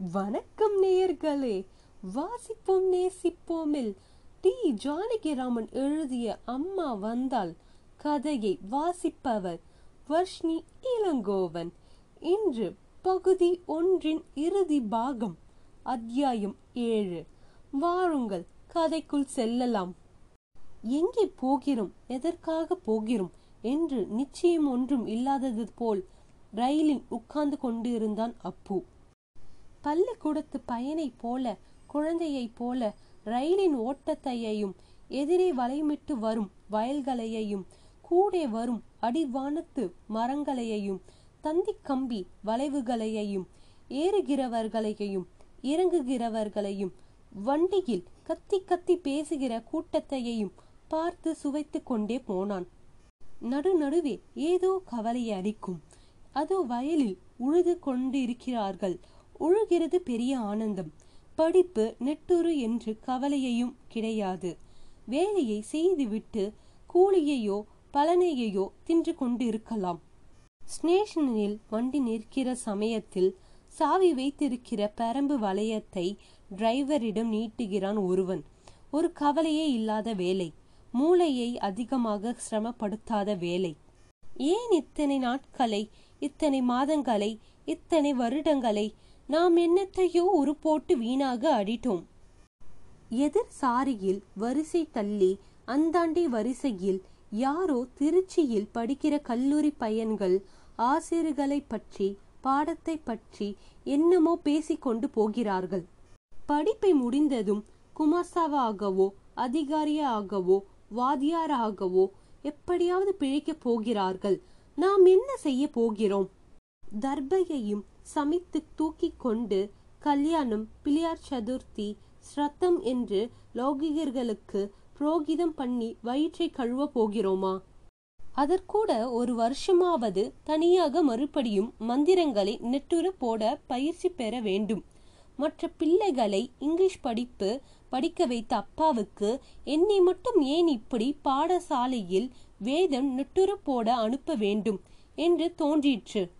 வணக்கம் நேயர்களே. வாசிப்போம் நேசிப்போமில். டி. ஜானகிராமன் எழுதிய அம்மா வந்தால் கதையை வாசிப்பவர் வர்ஷ்ணி இளங்கோவன். இன்று பகுதி ஒன்றின் இறுதி பாகம் அத்தியாயம் ஏழு. வாருங்கள் கதைக்குள் செல்லலாம். எங்கே போகிறோம் எதற்காக போகிறோம் என்று நிச்சயம் ஒன்றும் இல்லாதது போல் ரயிலில் உட்கார்ந்து கொண்டிருந்தான் அப்பு. பள்ளிக்கூடத்து பையனைப் போல குழந்தையைப் போல ரயிலின் ஓட்டத்தையையும் எதிரே வலைமிட்டு வரும் வயல்களையையும் கூடே வரும் அடிவானத்து மரங்களையையும் தந்தி கம்பி வளைவுகளையையும் ஏறுகிறவர்களையும் இறங்குகிறவர்களையும் வண்டியில் கத்தி கத்தி பேசுகிற கூட்டத்தையையும் பார்த்து சுவைத்து கொண்டே போனான். நடு நடுவே ஏதோ கவலை அடிக்கும் அதோ வயலில் உழுது கொண்டிருக்கிறார்கள். உழுகிறது பெரிய ஆனந்தம். படிப்பு நெட்டுரு என்று கவலையையும் கிடையாது. வேலையை செய்துவிட்டு கூலியையோ பலனையையோ தின்று கொண்டிருக்கலாம். ஸ்டேஷனில் வண்டி நிற்கிற சமயத்தில் சாவி வைத்திருக்கிற பரம்பு வளையத்தை டிரைவரிடம் நீட்டுகிறான் ஒருவன். ஒரு கவலையே இல்லாத வேலை. மூளையை அதிகமாக சிரமப்படுத்தாத வேலை. ஏன் இத்தனை நாட்களை இத்தனை மாதங்களை இத்தனை வருடங்களை நாம் என்னத்தையோ ஒரு போட்டு வீணாக அடிட்டோம். எதிர் சாரியில் வரிசை தள்ளி அந்தாண்டி வரிசையில் யாரோ திருச்சியில் படிக்கிற கல்லூரி பையன்கள் ஆசிரியர்களை பற்றி பாடத்தை பற்றி என்னமோ பேசிக்கொண்டு போகிறார்கள். படிப்பை முடிந்ததும் குமாசாவாகவோ அதிகாரியாகவோ வாதியாராகவோ எப்படியாவது பிழைக்கப் போகிறார்கள். நாம் என்ன செய்ய போகிறோம்? தர்பையையும் சமைத்து தூக்கி கொண்டு கல்யாணம் பிள்ளையார் சதுர்த்தி ஸ்ரத்தம் என்று லௌகிகர்களுக்கு புரோகிதம் பண்ணி வயிற்றை கழுவ போகிறோமா? அதற்கூட ஒரு வருஷமாவது தனியாக மறுபடியும் மந்திரங்களை நெட்டுற போட பயிற்சி பெற வேண்டும். மற்ற பிள்ளைகளை இங்கிலீஷ் படிப்பு படிக்க வைத்த அப்பாவுக்கு என்னை மட்டும் ஏன் இப்படி பாடசாலையில் வேதம் நெட்டுற போட அனுப்ப வேண்டும் என்று தோன்றிற்று.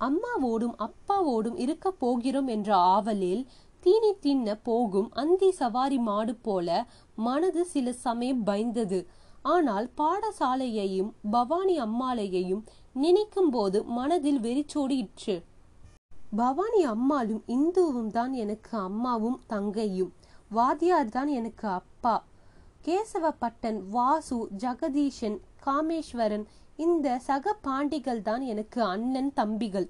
அம்மாவோடும் அப்பாவோடும் இருக்க போகிறோம் என்ற ஆவலில் தீனி தின்ன போகும் அந்தி சவாரி மாடு போல மனது சில சமயம் பயந்தது. ஆனால் பாடசாலையையும் பவானி அம்மாளையையும் நினைக்கும் போது மனதில் வெறிச்சோடிற்று பவானி அம்மாளும் இந்துவும் தான் எனக்கு அம்மாவும் தங்கையும். வாத்தியார் தான் எனக்கு அப்பா. கேசவப்பட்டன் வாசு ஜெகதீஷன் காமேஸ்வரன் இந்த சக பாண்டிகள் தான் எனக்கு அண்ணன் தம்பிகள்.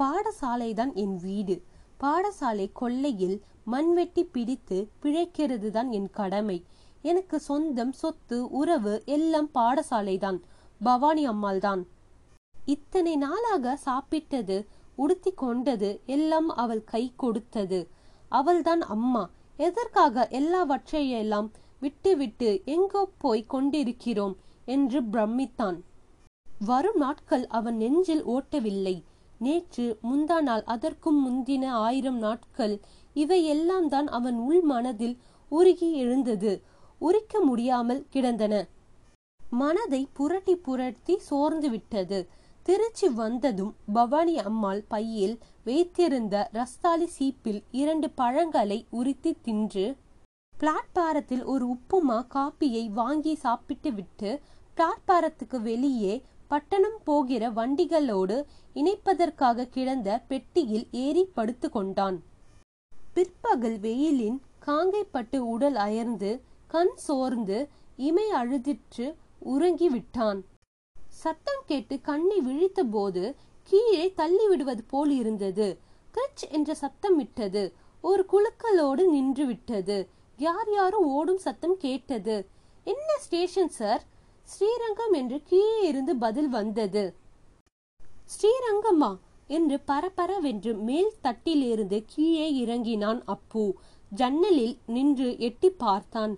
பாடசாலை தான் என் வீடு. பாடசாலை கொள்ளையில் மண்வெட்டி பிடித்து பிழைக்கிறது தான் என் கடமை. எனக்கு சொந்தம் சொத்து உறவு எல்லாம் பாடசாலை தான் பவானி அம்மாள் தான் இத்தனை நாளாக சாப்பிட்டது உடுத்தி கொண்டது எல்லாம் அவள் கை கொடுத்தது. அவள்தான் அம்மா. எதற்காக எல்லாவற்றையெல்லாம் விட்டுவிட்டு எங்கோ போய் கொண்டிருக்கிறோம். என்று பிரமித்தான். வரும் நாட்கள் அவன் நெஞ்சில் ஓட்டவில்லை. நேற்று முந்தா நாள் அதற்கும் முந்தின ஆயிரம் நாட்கள் இவையெல்லாம் தான் அவன் உள் மனதில் உருகி எழுந்தது. உரிக்க முடியாமல் கிடந்தன. மனதை புரட்டி புரட்டி சோர்ந்து விட்டது. திருச்சி வந்ததும் பவானி அம்மாள் பையில் வைத்திருந்த ரஸ்தாலி சீப்பில் இரண்டு பழங்களை உரித்து தின்று பிளாட்பாரத்தில் ஒரு உப்புமா காப்பியை வாங்கி சாப்பிட்டு விட்டு பிளாட்பாரத்துக்கு வெளியே பட்டணம் போகிற வண்டிகளோடு இணைப்பதற்காக கிடந்த பெட்டியில் ஏறி படுத்து கொண்டான். பிற்பகல் வெயிலின் காங்கைப்பட்டு உடல் அயர்ந்து கண் சோர்ந்து இமை அழுதிற்று உறங்கி விட்டான் சத்தம் கேட்டு கண்ணை விழித்த போது கீழே தள்ளி விடுவது போல் இருந்தது. கிரிச் என்ற சத்தம் விட்டது ஒரு குலுக்கலோடு நின்று விட்டது யார் யாரும் ஓடும் சத்தம் கேட்டது. என்ன ஸ்டேஷன் சார்? ஸ்ரீரங்கம் என்று கீழே இருந்து பதில் வந்தது. ஸ்ரீரங்கம்மா! என்று பரபரவென்று மேல் தட்டிலிருந்து கீழே இறங்கினான் அப்பு. ஜன்னலில் நின்று எட்டி பார்த்தான்.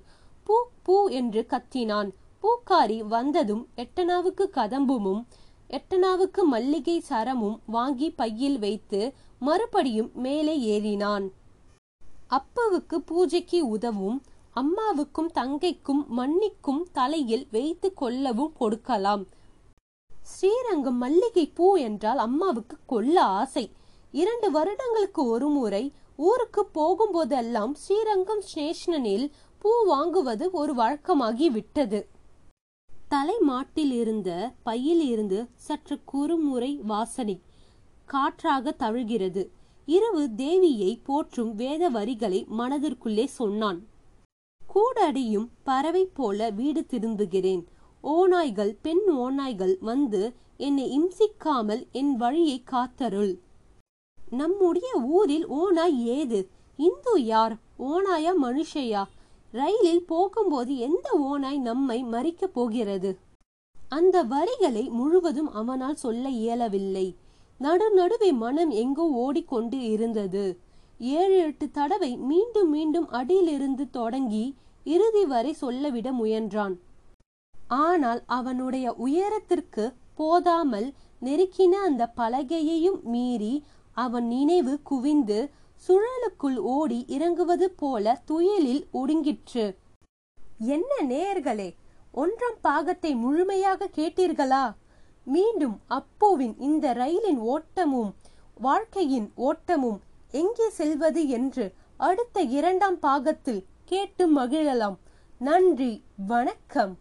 பூ பூ என்று கத்தினான். பூக்காரி வந்ததும் எட்டனாவுக்கு கதம்புமும் எட்டனாவுக்கு மல்லிகை சரமும் வாங்கி பையில் வைத்து மறுபடியும் மேலே ஏறினான். அப்பாவுக்கு பூஜைக்கு உதவும் அம்மாவுக்கும் தங்கைக்கும் மன்னிக்கும் தலையில் வைத்து கொள்ளவும் கொடுக்கலாம். ஸ்ரீரங்கம் மல்லிகை பூ என்றால் அம்மாவுக்கு கொல்ல ஆசை. இரண்டு வருடங்களுக்கு ஒரு முறை ஊருக்கு போகும்போதெல்லாம் ஸ்ரீரங்கம் ஸ்டேஷனில் பூ வாங்குவது ஒரு வழக்கமாகி விட்டது. தலை மாட்டில் இருந்த பையில் இருந்து சற்று குறுமுறை வாசனை காற்றாக தழுகிறது. இரவு தேவியை போற்றும் வேத வரிகளை மனதிற்குள்ளே சொன்னான். கூடடியும் பறவை போல வீடு திரும்புகிறேன். ஓநாய்கள் பெண் ஓநாய்கள் வந்து என்னை இம்சிக்காமல் என் வழியை காத்தருள். நம்முடைய ஊரில் ஓநாய் ஏது? இந்து யார்? ஓநாயா மனுஷையா? ரயிலில் போகும்போது எந்த ஓனாய் நம்மை மறிக்கப் போகிறது? அந்த வரிகளை முழுவதும் அவனால் சொல்ல இயலவில்லை. நடு நடுவே மனம் எங்கோ ஓடிக்கொண்டு இருந்தது. ஏழு எட்டு தடவை மீண்டும் மீண்டும் அடியிலிருந்து தொடங்கி இறுதி வரை சொல்லவிட முயன்றான். ஆனால் அவனுடைய உயரத்திற்கு போதாமல் நெருக்கின அந்த பலகையையும் மீறி அவன் நினைவு குவிந்து சுழலுக்குள் ஓடி இறங்குவது போல துயிலில் ஒடுங்கிற்று. என்ன நேயர்களே ஒன்றாம் பாகத்தை முழுமையாக கேட்டீர்களா? மீண்டும் அப்போவின் இந்த ரயிலின் ஓட்டமும் வாழ்க்கையின் ஓட்டமும் எங்கே செல்வது என்று அடுத்த இரண்டாம் பாகத்தில் கேட்டு மகிழலாம். நன்றி வணக்கம்.